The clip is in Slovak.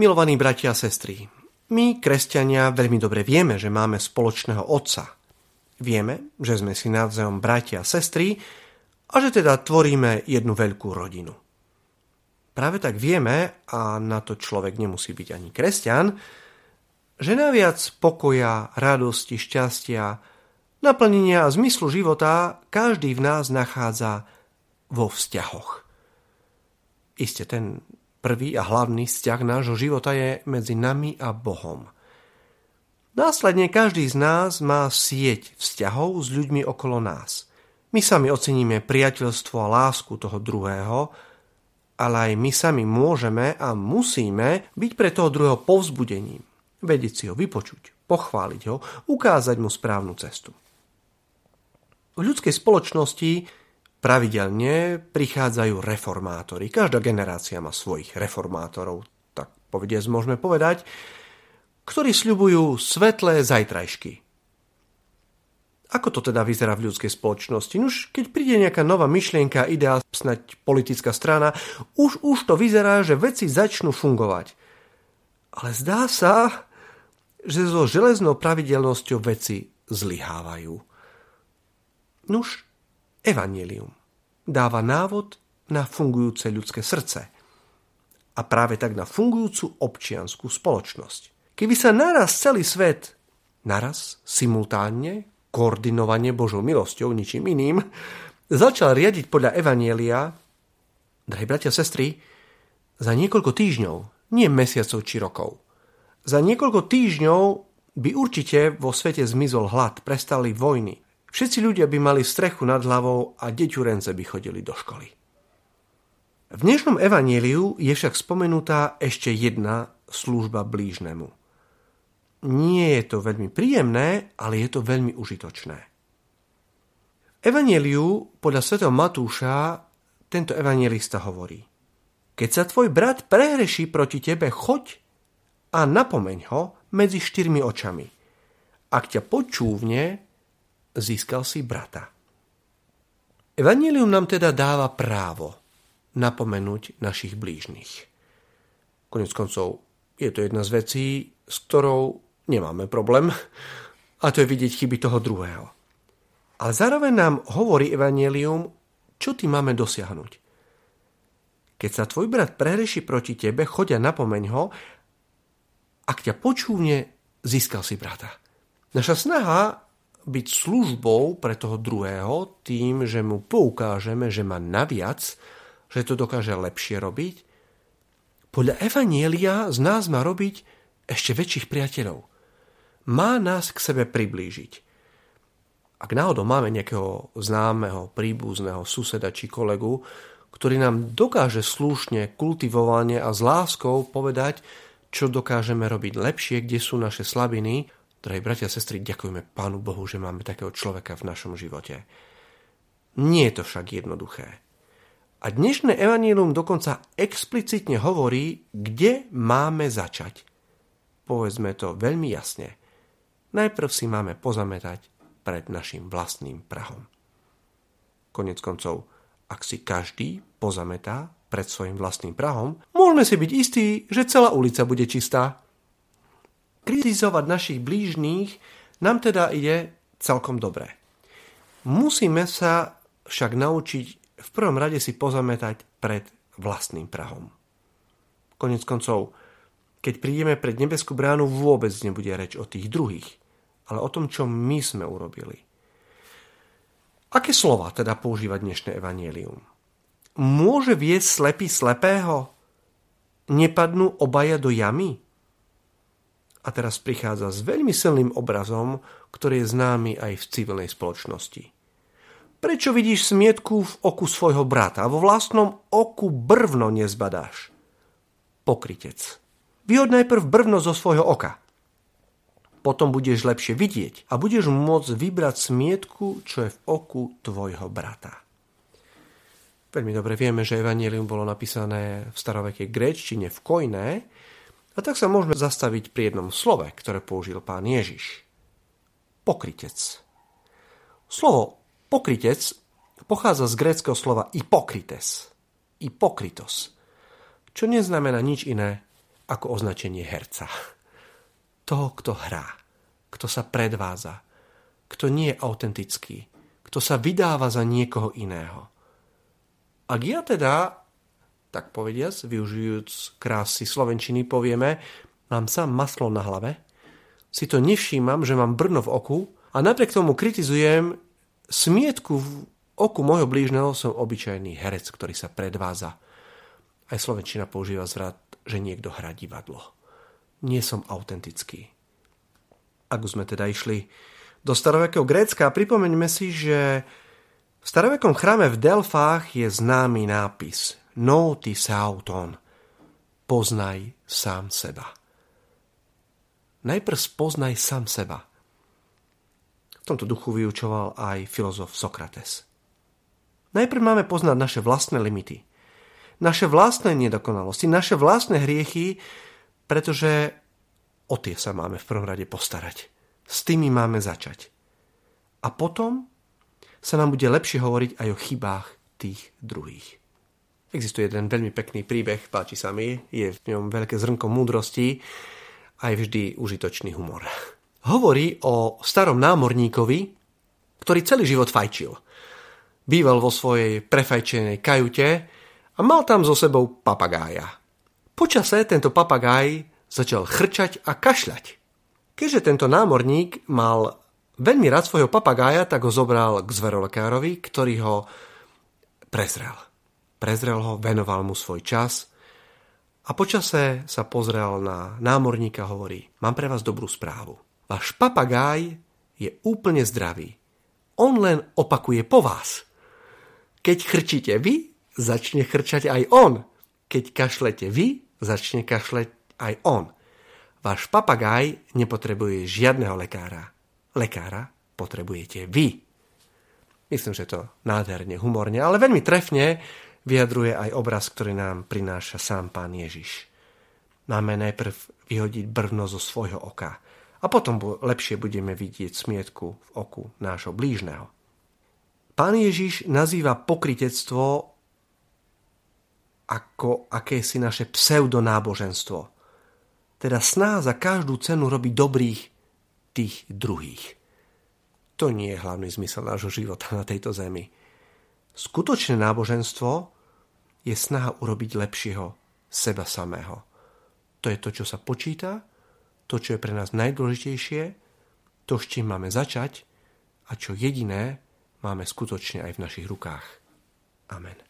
Milovaní bratia a sestry, my, kresťania, veľmi dobre vieme, že máme spoločného Otca. Vieme, že sme si navzájom bratia a sestry a že teda tvoríme jednu veľkú rodinu. Práve tak vieme, a na to človek nemusí byť ani kresťan, že naviac pokoja, radosti, šťastia, naplnenia a zmyslu života každý v nás nachádza vo vzťahoch. Isté ten prvý a hlavný vzťah nášho života je medzi nami a Bohom. Následne každý z nás má sieť vzťahov s ľuďmi okolo nás. My sami oceníme priateľstvo a lásku toho druhého, ale aj my sami môžeme a musíme byť pre toho druhého povzbudením vedieť si ho vypočuť, pochváliť ho, ukázať mu správnu cestu. V ľudskej spoločnosti pravidelne prichádzajú reformátori. Každá generácia má svojich reformátorov, tak povediac môžeme povedať, ktorí sľubujú svetlé zajtrajšky. Ako to teda vyzerá v ľudskej spoločnosti? Už keď príde nejaká nová myšlienka, idea, snať politická strana, už, už to vyzerá, že veci začnú fungovať. Ale zdá sa, že so železnou pravidelnosťou veci zlyhávajú. Nuž, Evangelium dáva návod na fungujúce ľudské srdce a práve tak na fungujúcu občianskú spoločnosť. Keby sa naraz celý svet, naraz, simultánne, koordinovane Božou milosťou, ničím iným, začal riadiť podľa Evanielia, drahí bratia a sestry, za niekoľko týždňov, nie mesiacov či rokov, za niekoľko týždňov by určite vo svete zmizol hlad, prestali vojny. Všetci ľudia by mali strechu nad hlavou a deťurence by chodili do školy. V dnešnom evaníliu je však spomenutá ešte jedna služba blížnemu. Nie je to veľmi príjemné, ale je to veľmi užitočné. V evaníliu podľa sv. Matúša tento evangelista hovorí Keď sa tvoj brat prehreší proti tebe, choď a napomeň ho medzi štyrmi očami. Ak ťa počúvne, získal si brata. Evangelium nám teda dáva právo napomenúť našich blížnych. Konec koncov je to jedna z vecí, s ktorou nemáme problém, a to je vidieť chyby toho druhého. Ale zároveň nám hovorí Evangelium, čo ty máme dosiahnuť. Keď sa tvoj brat prehreši proti tebe, choď a napomeň ho ak ťa počúvne, získal si brata. Naša snaha byť službou pre toho druhého tým, že mu poukážeme, že má naviac, že to dokáže lepšie robiť, podľa Evanielia z nás má robiť ešte väčších priateľov. Má nás k sebe priblížiť. Ak náhodou máme nejakého známeho, príbuzného suseda či kolegu, ktorý nám dokáže slušne, kultivovane a s láskou povedať, čo dokážeme robiť lepšie, kde sú naše slabiny. Drahí bratia a sestry, ďakujeme Pánu Bohu, že máme takého človeka v našom živote. Nie je to však jednoduché. A dnešné evanílium dokonca explicitne hovorí, kde máme začať. Povedzme to veľmi jasne. Najprv si máme pozametať pred našim vlastným prahom. Konec koncov, ak si každý pozametá pred svojim vlastným prahom, môžeme si byť istí, že celá ulica bude čistá. Kritizovať našich blížných nám teda ide celkom dobre. Musíme sa však naučiť v prvom rade si pozametať pred vlastným prahom. Konec koncov, keď prídeme pred nebeskú bránu, vôbec nebude reč o tých druhých, ale o tom, čo my sme urobili. Aké slova teda používa dnešné evanielium? Môže viesť slepý slepého? Nepadnú obaja do jamy? A teraz prichádza s veľmi silným obrazom, ktorý je známy aj v civilnej spoločnosti. Prečo vidíš smietku v oku svojho brata a vo vlastnom oku brvno nezbadáš? Pokrytec. Vyhod najprv brvno zo svojho oka. Potom budeš lepšie vidieť a budeš môcť vybrať smietku, čo je v oku tvojho brata. Veľmi dobre vieme, že Evangelium bolo napísané v starovekej gréčtine v kojné, a tak sa môžeme zastaviť pri jednom slove, ktoré použil pán Ježiš. Pokrytec. Slovo pokrytec pochádza z gréckého slova hypokrites. Hypokritos. Čo neznamená nič iné ako označenie herca. Toho, kto hrá, kto sa predváza, kto nie je autentický, kto sa vydáva za niekoho iného. Ak ja teda, tak povediac, využijúc krásy slovenčiny, povieme, mám sám maslo na hlave, si to nevšímam, že mám brno v oku a napriek tomu kritizujem smietku v oku môjho blížneho, som obyčajný herec, ktorý sa predváza. Aj slovenčina používa zvrat, že niekto hrá divadlo. Nie som autentický. Ak už sme teda išli do starovekého Grécka, pripomeňme si, že v starovekom chráme v Delfách je známy nápis No auton. Poznaj sám seba. Najprv spoznaj sám seba. V tomto duchu vyučoval aj filozof Sokrates. Najprv máme poznať naše vlastné limity, naše vlastné nedokonalosti, naše vlastné hriechy, pretože o tie sa máme v prvom rade postarať. S tými máme začať. A potom sa nám bude lepšie hovoriť aj o chybách tých druhých. Existuje jeden veľmi pekný príbeh, páči sa mi, je v ňom veľké zrnko múdrosti, aj vždy užitočný humor. Hovorí o starom námorníkovi, ktorý celý život fajčil. Býval vo svojej prefajčenej kajute a mal tam so sebou papagája. Počase tento papagáj začal chrčať a kašľať. Keďže tento námorník mal veľmi rád svojho papagája, tak ho zobral k zverolekárovi, ktorý ho prezrel. Prezrel ho, venoval mu svoj čas a počase sa pozrel na námorníka a hovorí, mám pre vás dobrú správu. Váš papagáj je úplne zdravý. On len opakuje po vás. Keď chrčíte vy, začne chrčať aj on. Keď kašlete vy, začne kašleť aj on. Váš papagáj nepotrebuje žiadneho lekára. Lekára potrebujete vy. Myslím, že to nádherne, humorne, ale veľmi trefne vyjadruje aj obraz, ktorý nám prináša sám pán Ježiš. Máme najprv vyhodiť brvno zo svojho oka a potom lepšie budeme vidieť smietku v oku nášho blížneho. Pán Ježiš nazýva pokritectvo ako akési naše pseudonáboženstvo. Teda sná za každú cenu robiť dobrých tých druhých. To nie je hlavný zmysel nášho života na tejto zemi. Skutočné náboženstvo je snaha urobiť lepšieho seba samého. To je to, čo sa počíta, to, čo je pre nás najdôležitejšie, to, s čím máme začať a čo jediné máme skutočne aj v našich rukách. Amen.